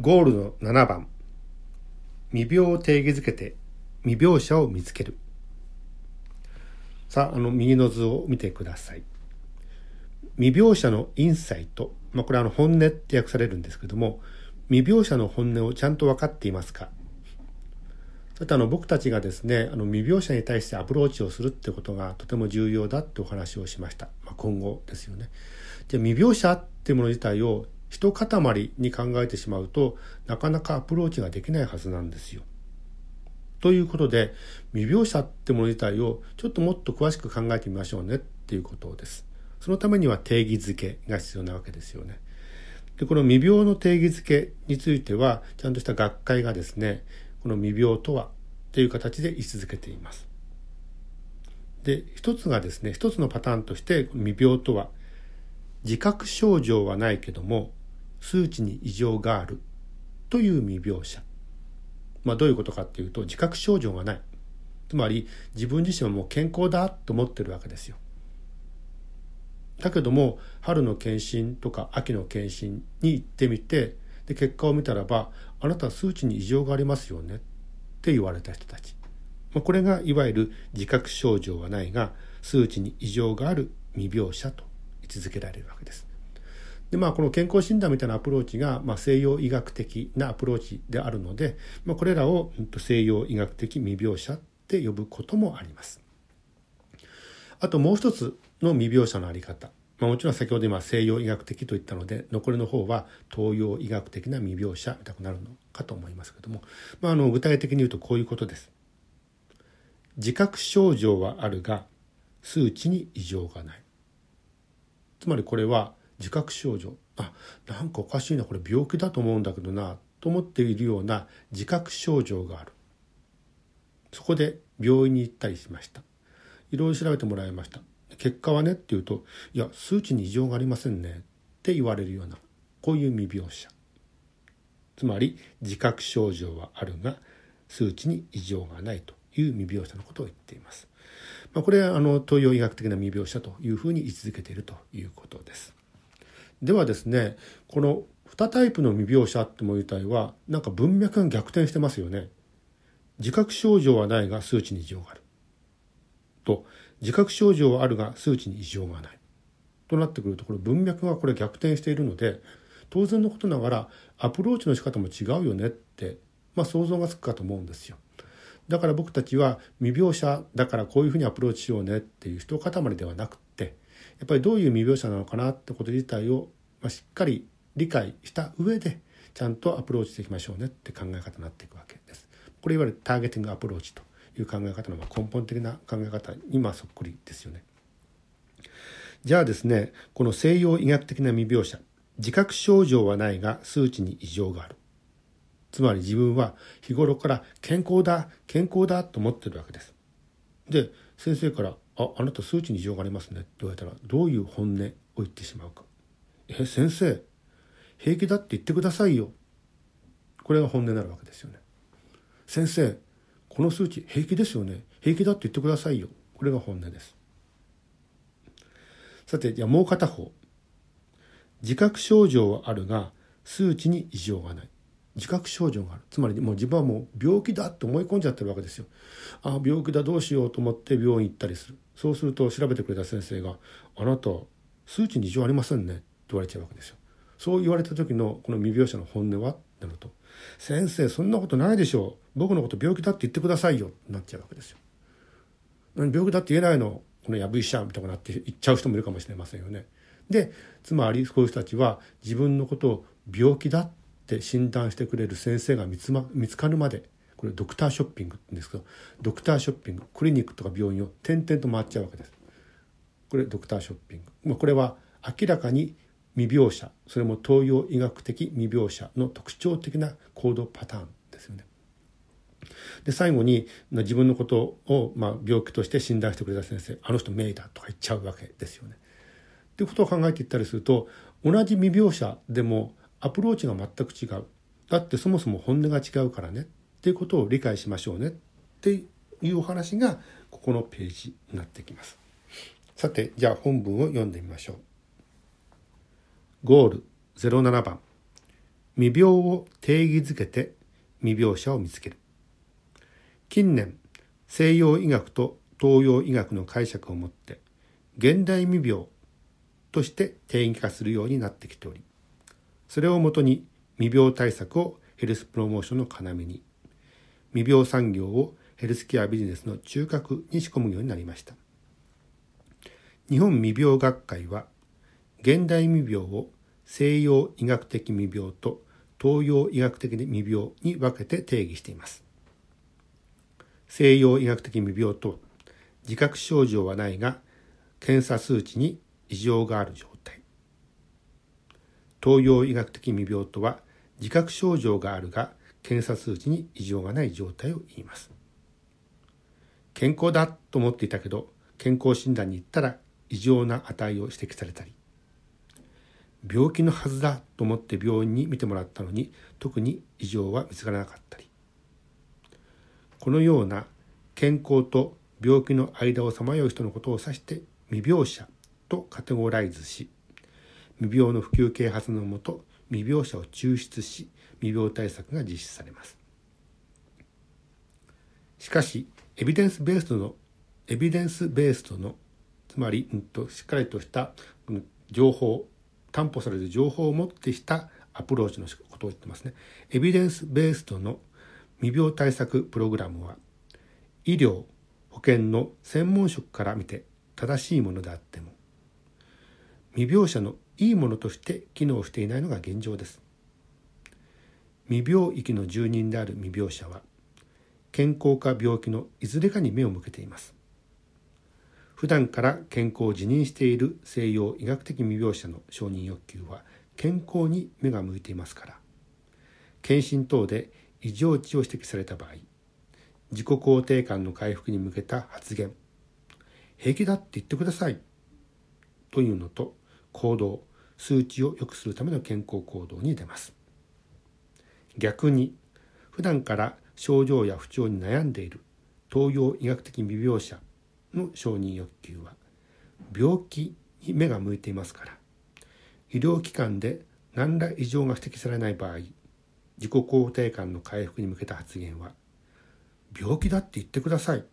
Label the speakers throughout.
Speaker 1: ゴールの7番。未病を定義づけて未病者を見つける。さああの右の図を見てください。未病者のインサイト、まあ、これはあの本音って訳されるんですけども未病者の本音をちゃんと分かっていますか？それとあの僕たちがですねあの未病者に対してアプローチをするってことがとても重要だってお話をしました、まあ、今後ですよね。じゃ未病者っていうもの自体を一塊に考えてしまうとなかなかアプローチができないはずなんですよ。ということで未病者ってもの自体をちょっともっと詳しく考えてみましょうねっていうことです。そのためには定義づけが必要なわけですよね。でこの未病の定義づけについてはちゃんとした学会がですねこの未病とはという形で位置づけています。で一つがですね一つのパターンとして未病とは自覚症状はないけども数値に異常があるという未病者。まあどういうことかっていうと自覚症状がない。つまり自分自身はもう健康だと思ってるわけですよ。だけども春の検診とか秋の検診に行ってみてで結果を見たらばあなたは数値に異常がありますよねって言われた人たち。まあ、これがいわゆる自覚症状はないが数値に異常がある未病者と位置づけられるわけです。でまあこの健康診断みたいなアプローチが、まあ、西洋医学的なアプローチであるので、まあ、これらを西洋医学的未病者って呼ぶこともあります。あともう一つの未病者のあり方。まあ、もちろん先ほど今西洋医学的と言ったので残りの方は東洋医学的な未病者みたくなるのかと思いますけども、まあ、あの具体的に言うとこういうことです。自覚症状はあるが数値に異常がない。つまりこれは自覚症状。あなんかおかしいなこれ病気だと思うんだけどなと思っているような自覚症状がある。そこで病院に行ったりしました。いろいろ調べてもらいました。結果はねっていうといや数値に異常がありませんねって言われるようなこういう未病者。つまり自覚症状はあるが数値に異常がないという未病者のことを言っています。ま、これはあの東洋医学的な未病者というふうに位置づけているということです。ではですねこの2タイプの未病者っても自体はなんか文脈が逆転してますよね。自覚症状はないが数値に異常がある。と自覚症状はあるが数値に異常がない。となってくるとこれ文脈がこれ逆転しているので当然のことながらアプローチの仕方も違うよねって、まあ、想像がつくかと思うんですよ。だから僕たちは未病者だからこういうふうにアプローチしようねっていう一塊ではなくてやっぱりどういう未病者なのかなってこと自体を、まあ、しっかり理解した上でちゃんとアプローチしていきましょうねって考え方になっていくわけです。これいわゆるターゲティングアプローチという考え方の根本的な考え方にまそっくりですよね。じゃあですねこの西洋医学的な未病者自覚症状はないが数値に異常があるつまり自分は日頃から健康だ健康だと思ってるわけですで先生からああなた数値に異常がありますね」って言われたらどういう本音を言ってしまうか「え先生平気だって言ってくださいよ」これが本音になるわけですよね。先生この数値平気ですよね。平気だって言ってくださいよ。これが本音です。さてじゃあもう片方。自覚症状はあるが数値に異常がない。自覚症状がある。つまりもう自分はもう病気だって思い込んじゃってるわけですよ。ああ病気だどうしようと思って病院行ったりする。そうすると調べてくれた先生が「あなた数値に異常ありませんね」って言われちゃうわけですよ。そう言われた時のこの未病者の本音は？なると「先生そんなことないでしょう。僕のこと病気だって言ってくださいよ」ってなっちゃうわけですよ病気だって言えないの？このやぶ医者みたいになって言っちゃう人もいるかもしれませんよねでつまりこういう人たちは自分のことを病気だって診断してくれる先生が見つ,、ま、見つかるまでこれドクターショッピングって言うんですけどドクターショッピングクリニックとか病院を点々と回っちゃうわけです。これドクターショッピング。まあ、これは明らかに未病者それも東洋医学的未病者の特徴的な行動パターンですよね。で最後に自分のことを、まあ、病気として診断してくれた先生あの人名医だとか言っちゃうわけですよね。っていうことを考えていったりすると同じ未病者でもアプローチが全く違うだってそもそも本音が違うからねっていうことを理解しましょうねっていうお話がここのページになってきます。さてじゃあ本文を読んでみましょう。ゴール07番未病を定義づけて未病者を見つける近年西洋医学と東洋医学の解釈をもって現代未病として定義化するようになってきておりそれをもとに未病対策をヘルスプロモーションの要に未病産業をヘルスケアビジネスの中核に仕込むようになりました。日本未病学会は現代未病を西洋医学的未病と東洋医学的未病に分けて定義しています。西洋医学的未病とは自覚症状はないが検査数値に異常がある状態。東洋医学的未病とは自覚症状があるが検査数値に異常がない状態を言います。健康だと思っていたけど健康診断に行ったら異常な値を指摘されたり病気のはずだと思って病院に見てもらったのに特に異常は見つからなかったりこのような健康と病気の間をさまよう人のことを指して未病者とカテゴライズし未病の普及啓発のもと未病者を抽出し未病対策が実施されますしかしエビデンスベースドのエビデンスベースドのつまり、うんと、しっかりとした情報担保される情報をもってしたアプローチのことを言ってますね。エビデンスベースドの未病対策プログラムは医療保険の専門職から見て正しいものであっても未病者のいいものとして機能していないのが現状です。未病域の住人である未病者は健康か病気のいずれかに目を向けています。普段から健康を自認している西洋医学的未病者の承認欲求は健康に目が向いていますから検診等で異常値を指摘された場合自己肯定感の回復に向けた発言平気だって言ってくださいというのと行動数値を良くするための健康行動に出ます。逆に普段から症状や不調に悩んでいる東洋医学的未病者の承認欲求は病気に目が向いていますから医療機関で何ら異常が指摘されない場合自己肯定感の回復に向けた発言は病気だって言ってください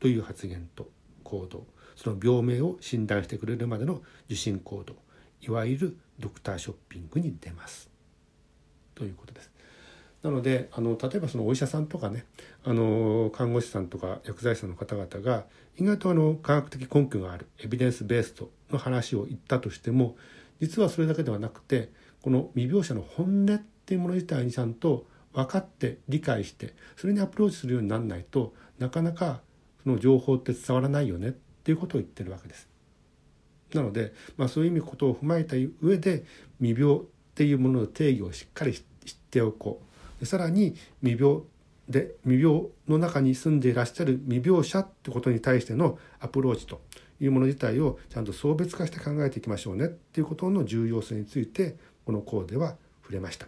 Speaker 1: という発言と行動その病名を診断してくれるまでの受診行動いわゆるドクターショッピングに出ますということです。なのであの例えばそのお医者さんとかねあの看護師さんとか薬剤師さんの方々が意外とあの科学的根拠があるエビデンスベースとの話を言ったとしても実はそれだけではなくてこの未病者の本音っていうもの自体にちゃんと分かって理解してそれにアプローチするようにならないとなかなかその情報って伝わらないよねっていうことを言ってるわけです。なので、まあ、そういう意味ことを踏まえた上で未病っていうものの定義をしっかり知っておこうでさらに未病で未病の中に住んでいらっしゃる未病者ってことに対してのアプローチというもの自体をちゃんと層別化して考えていきましょうねっていうことの重要性についてこの項では触れました。